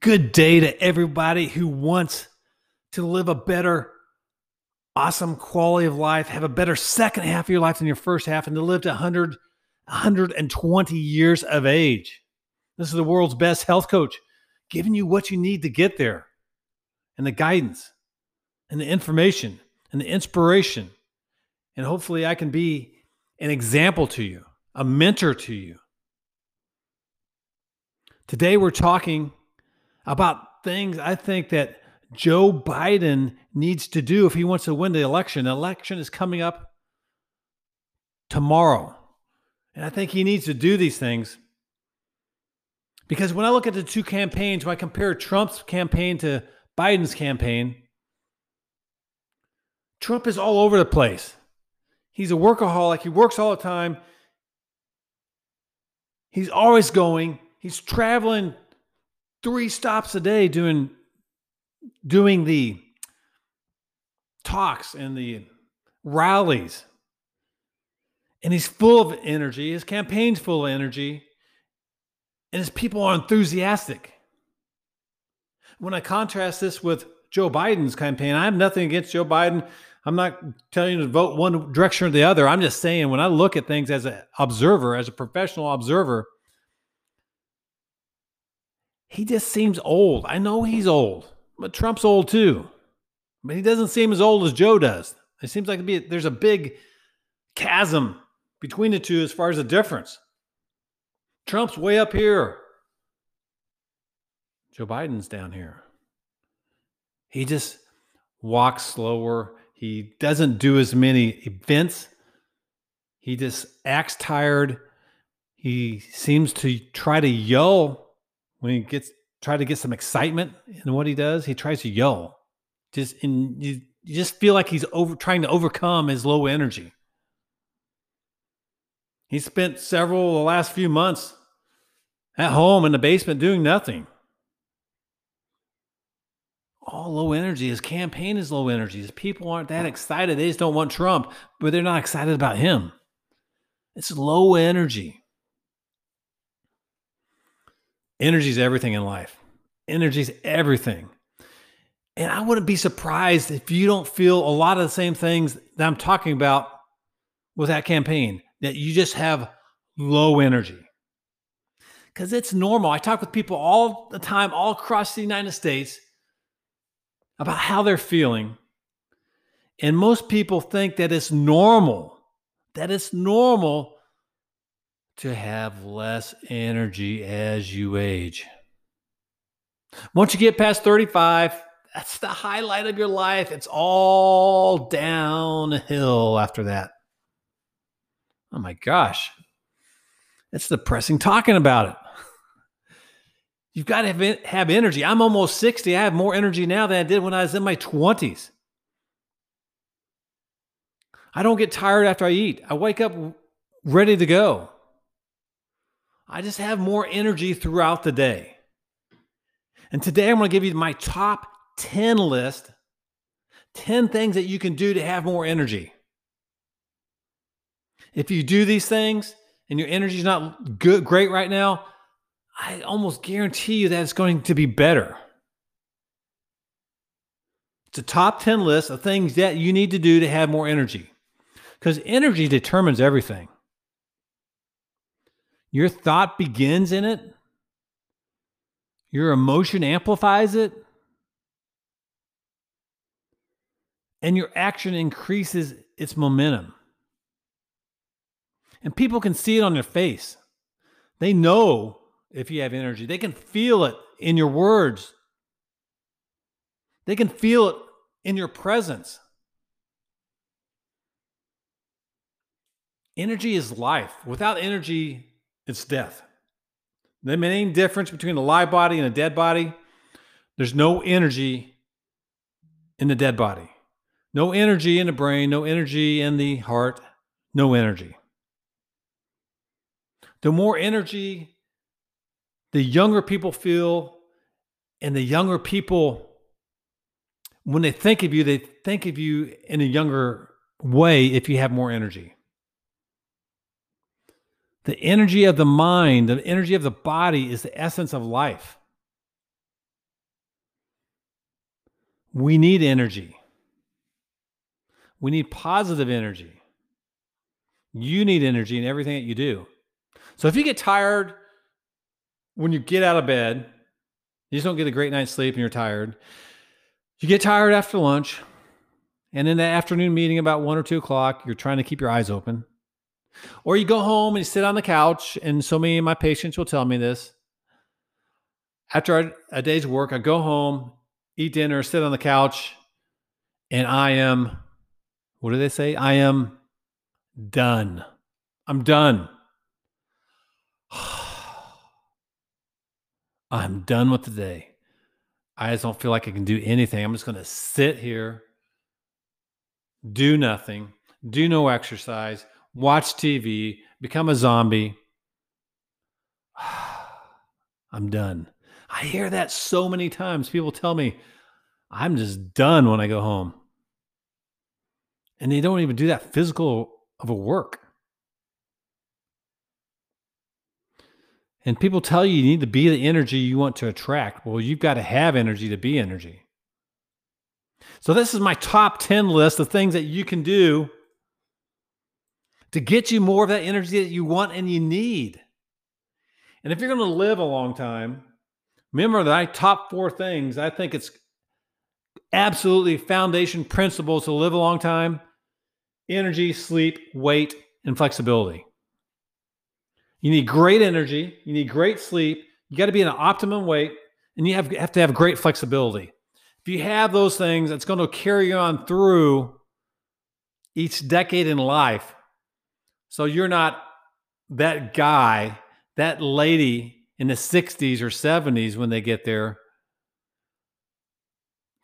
Good day to everybody who wants to live a better, awesome quality of life, have a better second half of your life than your first half, and to live to 100, 120 years of age. This is the world's best health coach, giving you what you need to get there, and the guidance, and the information, and the inspiration. And hopefully, I can be an example to you, a mentor to you. Today, we're talking about things I think that Joe Biden needs to do if he wants to win the election. The election is coming up tomorrow. And I think he needs to do these things because when I look at the two campaigns, when I compare Trump's campaign to Biden's campaign, Trump is all over the place. He's a workaholic. He works all the time. He's always going. He's traveling three stops a day doing doing the talks and the rallies. And he's full of energy. His campaign's full of energy. And his people are enthusiastic. When I contrast this with Joe Biden's campaign, I have nothing against Joe Biden. I'm not telling you to vote one direction or the other. I'm just saying when I look at things as an observer, as a professional observer, he just seems old. I know he's old, but Trump's old too. But he doesn't seem as old as Joe does. It seems like be, there's a big chasm between the two as far as the difference. Trump's way up here. Joe Biden's down here. He just walks slower. He doesn't do as many events. He just acts tired. He seems to try to yell when he gets try to get some excitement in what he does, he tries to yell. Just and you, you just feel like he's over trying to overcome his low energy. He spent several the last few months at home in the basement doing nothing. All low energy. His campaign is low energy. His people aren't that excited. They just don't want Trump, but they're not excited about him. It's low energy. Energy is everything in life. Energy is everything. And I wouldn't be surprised if you don't feel a lot of the same things that I'm talking about with that campaign, that you just have low energy. Because it's normal. I talk with people all the time, all across the United States, about how they're feeling. And most people think that it's normal, that it's normal to have less energy as you age. Once you get past 35, that's the highlight of your life. It's all downhill after that. Oh my gosh. It's depressing talking about it. You've got to have energy. I'm almost 60. I have more energy now than I did when I was in my 20s. I don't get tired after I eat. I wake up ready to go. I just have more energy throughout the day. And today I'm going to give you my top 10 list 10 things that you can do to have more energy. If you do these things and your energy is not good great right now, I almost guarantee you that it's going to be better. It's a top 10 list of things that you need to do to have more energy. Because energy determines everything. Your thought begins in it, your emotion amplifies it, and your action increases its momentum. And people can see it on your face. They know if you have energy, they can feel it in your words, they can feel it in your presence. Energy is life. Without energy, it's death. The main difference between a live body and a dead body, there's no energy in the dead body. No energy in the brain, no energy in the heart, no energy. The more energy the younger people feel, and the younger people, when they think of you, they think of you in a younger way if you have more energy the energy of the mind, the energy of the body is the essence of life. We need energy. We need positive energy. You need energy in everything that you do. So if you get tired when you get out of bed, you just don't get a great night's sleep and you're tired. You get tired after lunch, and in the afternoon meeting about one or two o'clock, you're trying to keep your eyes open. Or you go home and you sit on the couch, and so many of my patients will tell me this. After a day's work, I go home, eat dinner, sit on the couch, and I am, what do they say? I am done. I'm done. I'm done with the day. I just don't feel like I can do anything. I'm just going to sit here, do nothing, do no exercise, watch TV, become a zombie. I'm done. I hear that so many times. People tell me, I'm just done when I go home. And they don't even do that physical of a work. And people tell you you need to be the energy you want to attract. Well, you've got to have energy to be energy. So, this is my top 10 list of things that you can do to get you more of that energy that you want and you need. And if you're going to live a long time, remember that I top four things. I think it's absolutely foundation principles to live a long time energy, sleep, weight, and flexibility. You need great energy, you need great sleep, you got to be in an optimum weight, and you have, have to have great flexibility. If you have those things, it's going to carry you on through each decade in life so you're not that guy, that lady in the 60s or 70s when they get there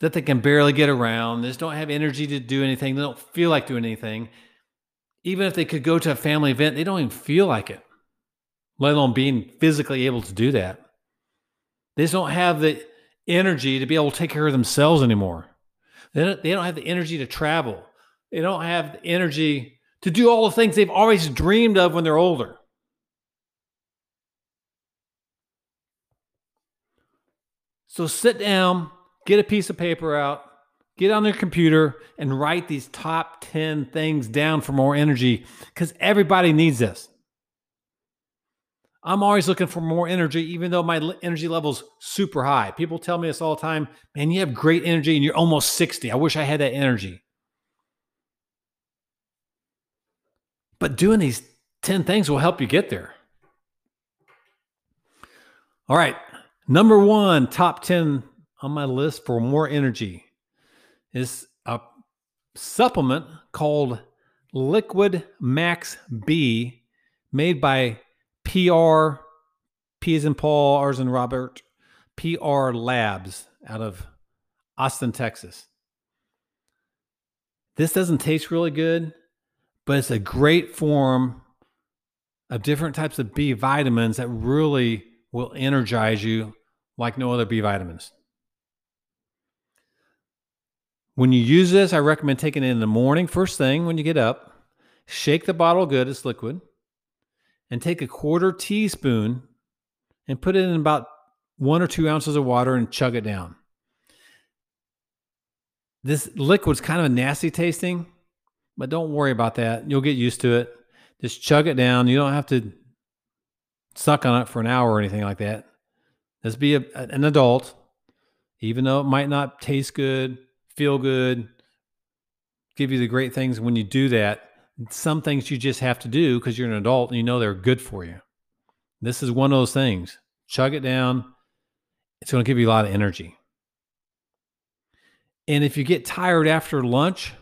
that they can barely get around. They just don't have energy to do anything. They don't feel like doing anything. Even if they could go to a family event, they don't even feel like it, let alone being physically able to do that. They just don't have the energy to be able to take care of themselves anymore. They don't, they don't have the energy to travel. They don't have the energy to do all the things they've always dreamed of when they're older. So sit down, get a piece of paper out, get on their computer, and write these top 10 things down for more energy because everybody needs this. I'm always looking for more energy, even though my energy level's super high. People tell me this all the time man, you have great energy and you're almost 60. I wish I had that energy. But doing these 10 things will help you get there. All right. Number one, top 10 on my list for more energy is a supplement called Liquid Max B made by PR, P as in Paul, R's in Robert, PR Labs out of Austin, Texas. This doesn't taste really good but it's a great form of different types of B vitamins that really will energize you like no other B vitamins. When you use this, I recommend taking it in the morning, first thing when you get up. Shake the bottle good, it's liquid, and take a quarter teaspoon and put it in about one or two ounces of water and chug it down. This liquid's kind of a nasty tasting, but don't worry about that. You'll get used to it. Just chug it down. You don't have to suck on it for an hour or anything like that. Just be a, an adult, even though it might not taste good, feel good, give you the great things. When you do that, some things you just have to do because you're an adult and you know they're good for you. This is one of those things. Chug it down. It's going to give you a lot of energy. And if you get tired after lunch,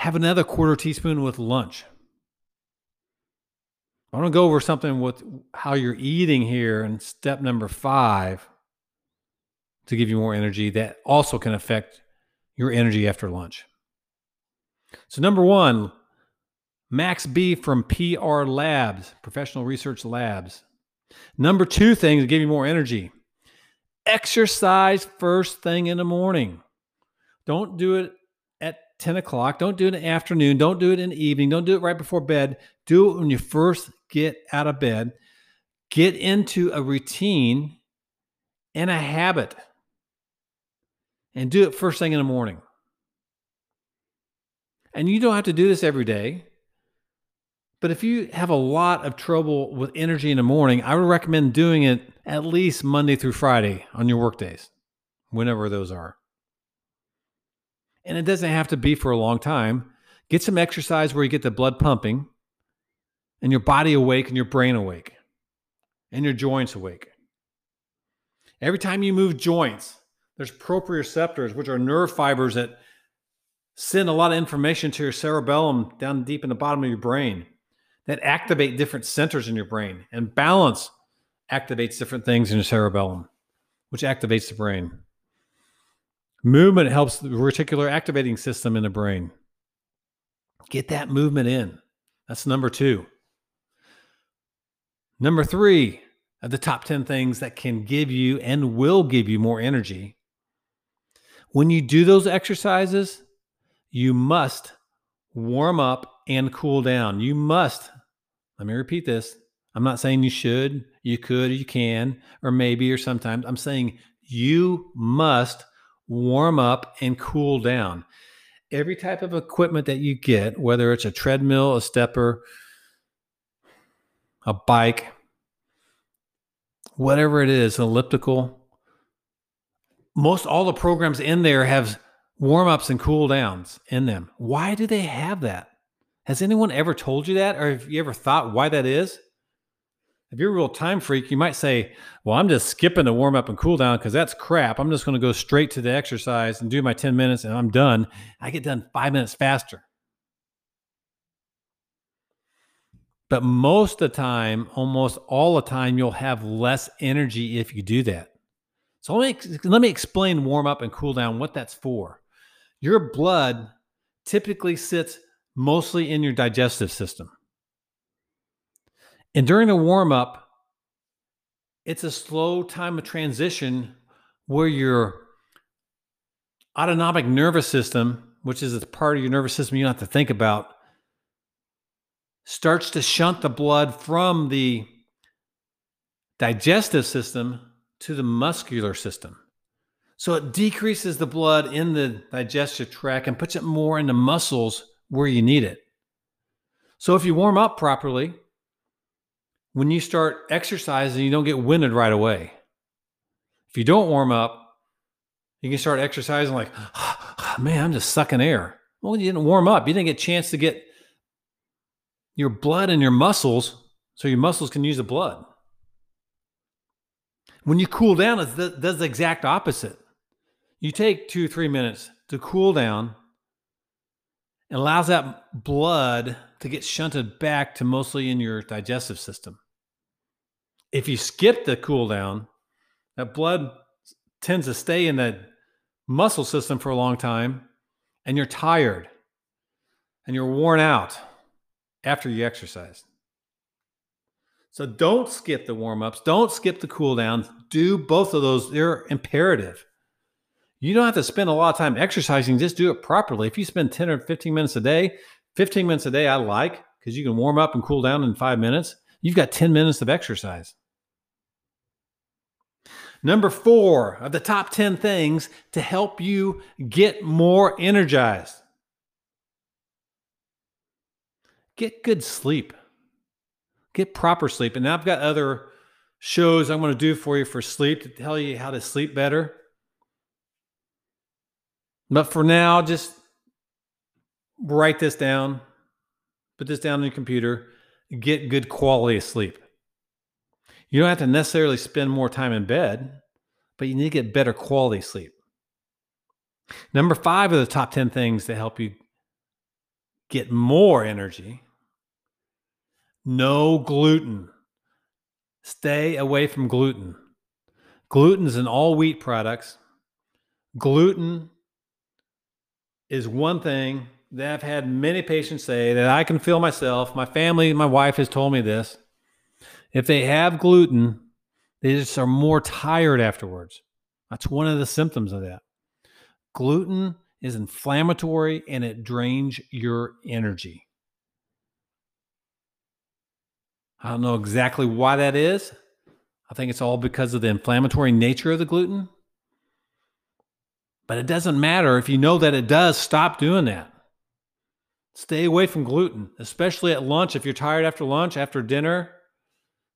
have another quarter teaspoon with lunch. I want to go over something with how you're eating here and step number five to give you more energy that also can affect your energy after lunch. So, number one, Max B from PR Labs, Professional Research Labs. Number two thing to give you more energy exercise first thing in the morning. Don't do it 10 o'clock. Don't do it in the afternoon. Don't do it in the evening. Don't do it right before bed. Do it when you first get out of bed. Get into a routine and a habit. and do it first thing in the morning. And you don't have to do this every day. But if you have a lot of trouble with energy in the morning, I would recommend doing it at least Monday through Friday on your work days, whenever those are. And it doesn't have to be for a long time. Get some exercise where you get the blood pumping and your body awake and your brain awake and your joints awake. Every time you move joints, there's proprioceptors, which are nerve fibers that send a lot of information to your cerebellum down deep in the bottom of your brain that activate different centers in your brain. And balance activates different things in your cerebellum, which activates the brain. Movement helps the reticular activating system in the brain. Get that movement in. That's number two. Number three of the top 10 things that can give you and will give you more energy. When you do those exercises, you must warm up and cool down. You must, let me repeat this. I'm not saying you should, you could, you can, or maybe, or sometimes. I'm saying you must warm up and cool down. Every type of equipment that you get, whether it's a treadmill, a stepper, a bike, whatever it is, elliptical. Most all the programs in there have warm ups and cool downs in them. Why do they have that? Has anyone ever told you that? Or have you ever thought why that is? If you're a real time freak, you might say, Well, I'm just skipping the warm up and cool down because that's crap. I'm just going to go straight to the exercise and do my 10 minutes and I'm done. I get done five minutes faster. But most of the time, almost all the time, you'll have less energy if you do that. So let me, let me explain warm up and cool down, what that's for. Your blood typically sits mostly in your digestive system. And during the warm up, it's a slow time of transition where your autonomic nervous system, which is a part of your nervous system you don't have to think about, starts to shunt the blood from the digestive system to the muscular system. So it decreases the blood in the digestive tract and puts it more in the muscles where you need it. So if you warm up properly, when you start exercising, you don't get winded right away. If you don't warm up, you can start exercising like, man, I'm just sucking air. Well, you didn't warm up. You didn't get a chance to get your blood and your muscles so your muscles can use the blood. When you cool down, it does the exact opposite. You take two, three minutes to cool down. It allows that blood to get shunted back to mostly in your digestive system. If you skip the cool down, that blood tends to stay in the muscle system for a long time, and you're tired and you're worn out after you exercise. So don't skip the warm ups, don't skip the cool downs. Do both of those, they're imperative. You don't have to spend a lot of time exercising, just do it properly. If you spend 10 or 15 minutes a day, 15 minutes a day, I like because you can warm up and cool down in five minutes. You've got 10 minutes of exercise. Number four of the top 10 things to help you get more energized. get good sleep. Get proper sleep. And I've got other shows I'm going to do for you for sleep to tell you how to sleep better. But for now, just write this down, put this down on your computer, get good quality sleep. You don't have to necessarily spend more time in bed, but you need to get better quality sleep. Number five of the top 10 things to help you get more energy no gluten. Stay away from gluten. Gluten is in all wheat products. Gluten is one thing that I've had many patients say that I can feel myself. My family, my wife has told me this. If they have gluten, they just are more tired afterwards. That's one of the symptoms of that. Gluten is inflammatory and it drains your energy. I don't know exactly why that is. I think it's all because of the inflammatory nature of the gluten. But it doesn't matter if you know that it does, stop doing that. Stay away from gluten, especially at lunch. If you're tired after lunch, after dinner,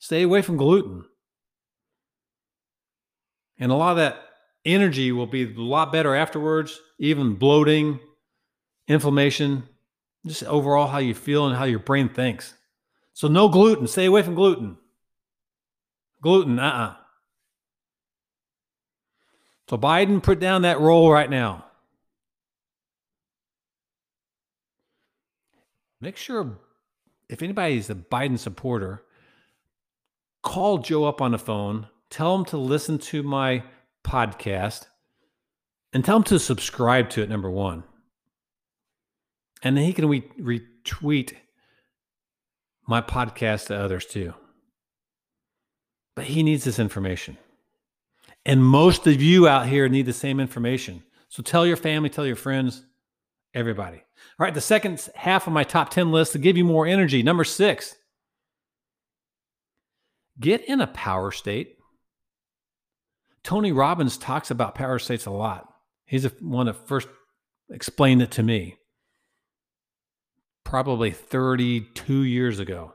stay away from gluten. And a lot of that energy will be a lot better afterwards, even bloating, inflammation, just overall how you feel and how your brain thinks. So, no gluten. Stay away from gluten. Gluten, uh uh-uh. uh So, Biden, put down that roll right now. Make sure if anybody's a Biden supporter, call Joe up on the phone, tell him to listen to my podcast, and tell him to subscribe to it, number one. And then he can re- retweet my podcast to others too. But he needs this information. And most of you out here need the same information. So tell your family, tell your friends, everybody. All right, the second half of my top 10 list to give you more energy. Number six, get in a power state. Tony Robbins talks about power states a lot. He's the one that first explained it to me, probably 32 years ago.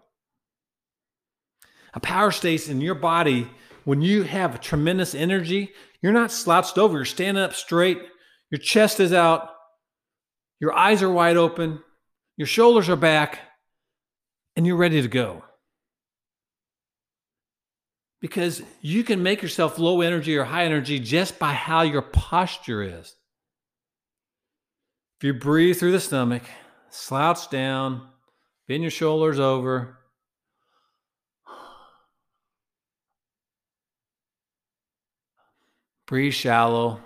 A power state in your body, when you have tremendous energy, you're not slouched over, you're standing up straight, your chest is out, your eyes are wide open, your shoulders are back, and you're ready to go. Because you can make yourself low energy or high energy just by how your posture is. If you breathe through the stomach, slouch down, bend your shoulders over. Breathe shallow.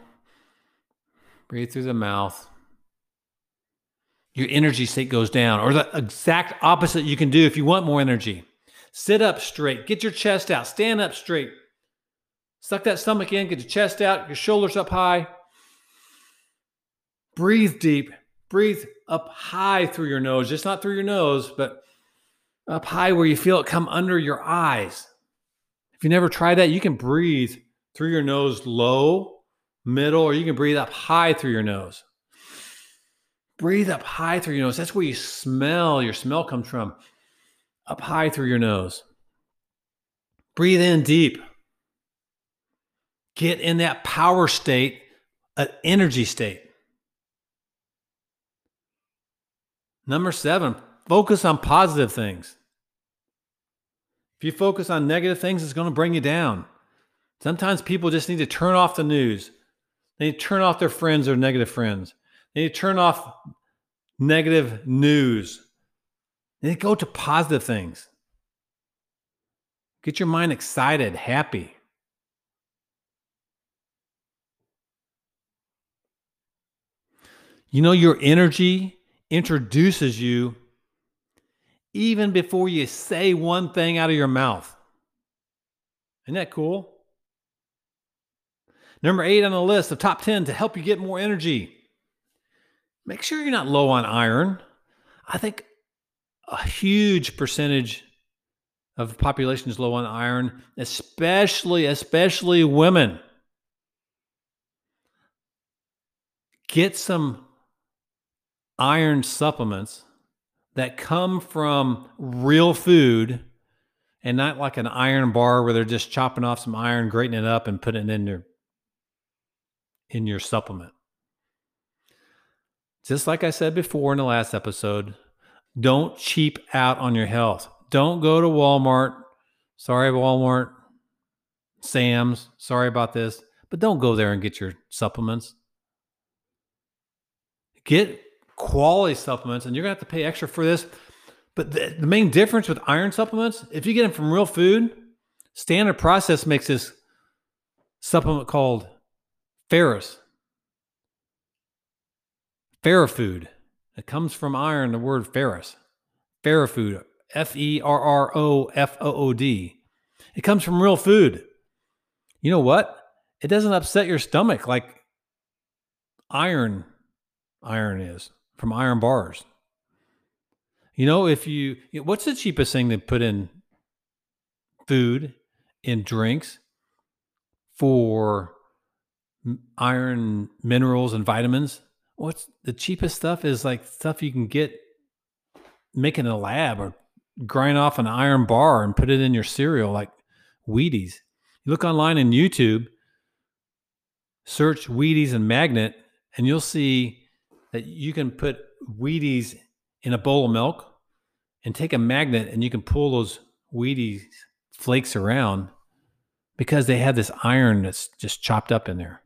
Breathe through the mouth your energy state goes down, or the exact opposite you can do if you want more energy. Sit up straight, get your chest out, stand up straight. Suck that stomach in, get your chest out, your shoulders up high. Breathe deep, breathe up high through your nose, just not through your nose, but up high where you feel it come under your eyes. If you never tried that, you can breathe through your nose low, middle, or you can breathe up high through your nose. Breathe up high through your nose. That's where you smell, your smell comes from. Up high through your nose. Breathe in deep. Get in that power state, an energy state. Number seven, focus on positive things. If you focus on negative things, it's going to bring you down. Sometimes people just need to turn off the news. They need to turn off their friends or negative friends. They need to turn off negative news. They need to go to positive things. Get your mind excited, happy. You know, your energy introduces you even before you say one thing out of your mouth. Isn't that cool? Number eight on the list of top 10 to help you get more energy make sure you're not low on iron. I think a huge percentage of the population is low on iron, especially especially women. Get some iron supplements that come from real food and not like an iron bar where they're just chopping off some iron, grating it up and putting it in your in your supplement just like I said before in the last episode, don't cheap out on your health. Don't go to Walmart. Sorry, Walmart, Sam's. Sorry about this, but don't go there and get your supplements. Get quality supplements, and you're going to have to pay extra for this. But the, the main difference with iron supplements, if you get them from real food, Standard Process makes this supplement called ferrous. Ferrofood. It comes from iron, the word ferrous. Ferrofood. F E R R O F O O D. It comes from real food. You know what? It doesn't upset your stomach like iron iron is from iron bars. You know, if you what's the cheapest thing to put in food, in drinks for iron minerals and vitamins. What's the cheapest stuff is like stuff you can get make in a lab or grind off an iron bar and put it in your cereal like Wheaties. You look online in YouTube, search Wheaties and magnet, and you'll see that you can put Wheaties in a bowl of milk and take a magnet and you can pull those Wheaties flakes around because they have this iron that's just chopped up in there.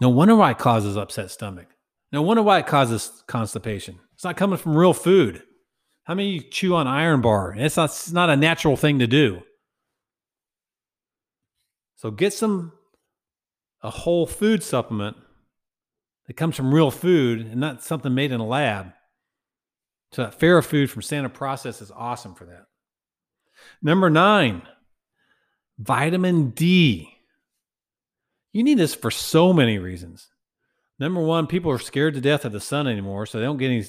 No wonder why it causes upset stomach. No wonder why it causes constipation. It's not coming from real food. How many you chew on iron bar? It's not, it's not a natural thing to do. So get some a whole food supplement that comes from real food and not something made in a lab. So that Ferrofood from Standard Process is awesome for that. Number nine, vitamin D. You need this for so many reasons. Number one, people are scared to death of the sun anymore, so they don't get any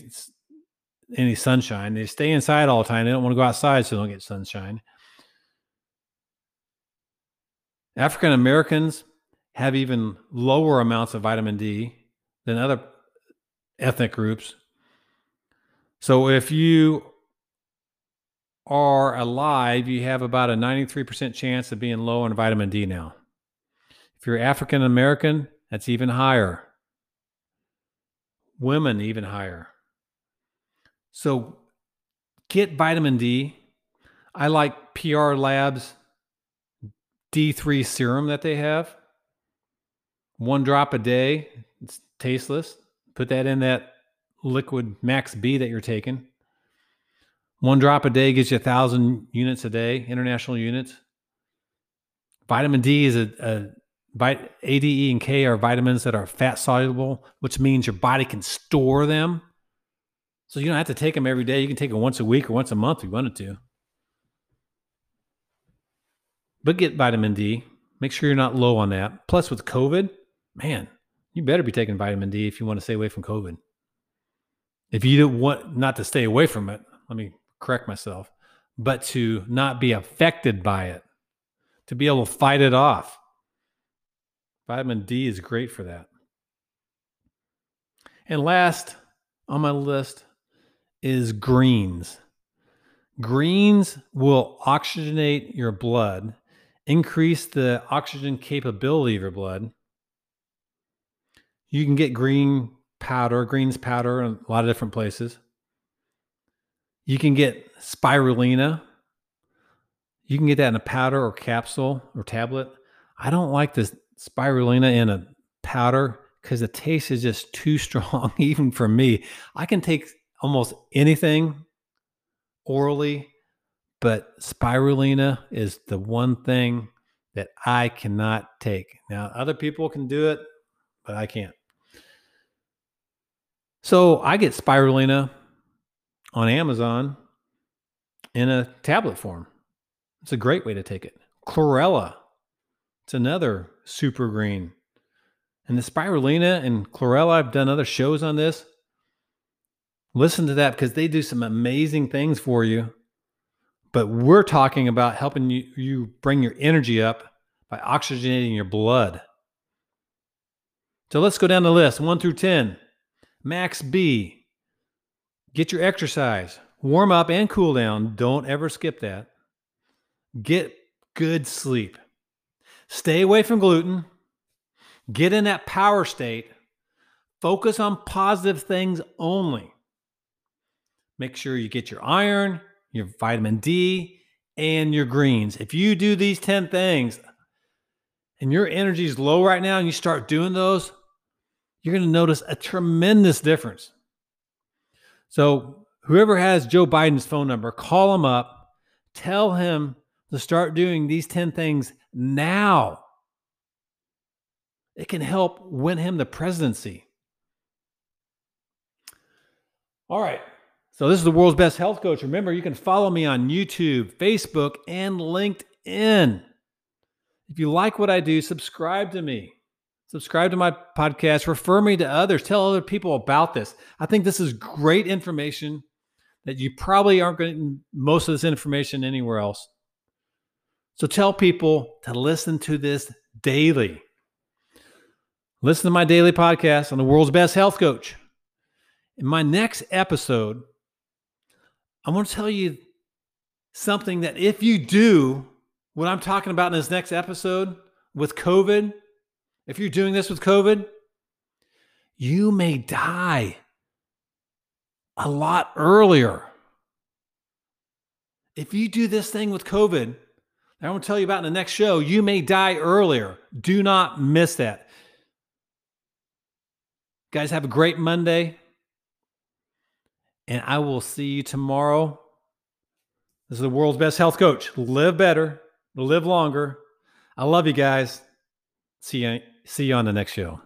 any sunshine. They stay inside all the time. They don't want to go outside, so they don't get sunshine. African Americans have even lower amounts of vitamin D than other ethnic groups. So if you are alive, you have about a 93% chance of being low in vitamin D now. If you're African American, that's even higher. Women, even higher. So get vitamin D. I like PR Labs D3 serum that they have. One drop a day. It's tasteless. Put that in that liquid max B that you're taking. One drop a day gives you a thousand units a day, international units. Vitamin D is a, a A, D, E, and K are vitamins that are fat soluble, which means your body can store them. So you don't have to take them every day. You can take them once a week or once a month if you wanted to. But get vitamin D. Make sure you're not low on that. Plus, with COVID, man, you better be taking vitamin D if you want to stay away from COVID. If you don't want not to stay away from it, let me correct myself, but to not be affected by it, to be able to fight it off. Vitamin D is great for that. And last on my list is greens. Greens will oxygenate your blood, increase the oxygen capability of your blood. You can get green powder, greens powder in a lot of different places. You can get spirulina. You can get that in a powder or capsule or tablet. I don't like this spirulina in a powder because the taste is just too strong, even for me. I can take almost anything orally, but spirulina is the one thing that I cannot take. Now, other people can do it, but I can't. So I get spirulina on Amazon in a tablet form. It's a great way to take it. Chlorella, it's another super green. And the spirulina and chlorella, I've done other shows on this. Listen to that because they do some amazing things for you. But we're talking about helping you, you bring your energy up by oxygenating your blood. So let's go down the list one through 10. Max B, get your exercise, warm up and cool down. Don't ever skip that. Get good sleep. Stay away from gluten. Get in that power state. Focus on positive things only. Make sure you get your iron, your vitamin D, and your greens. If you do these 10 things and your energy is low right now and you start doing those, you're going to notice a tremendous difference. So, whoever has Joe Biden's phone number, call him up, tell him to start doing these 10 things now. It can help win him the presidency. All right. So, this is the world's best health coach. Remember, you can follow me on YouTube, Facebook, and LinkedIn. If you like what I do, subscribe to me subscribe to my podcast, refer me to others, tell other people about this. I think this is great information that you probably aren't getting most of this information anywhere else. So tell people to listen to this daily. Listen to my daily podcast on the world's best health coach. In my next episode, I want to tell you something that if you do what I'm talking about in this next episode with COVID, if you're doing this with COVID, you may die a lot earlier. If you do this thing with COVID, I want to tell you about in the next show, you may die earlier. Do not miss that. Guys, have a great Monday. And I will see you tomorrow. This is the world's best health coach. Live better, live longer. I love you guys. See you, see you on the next show.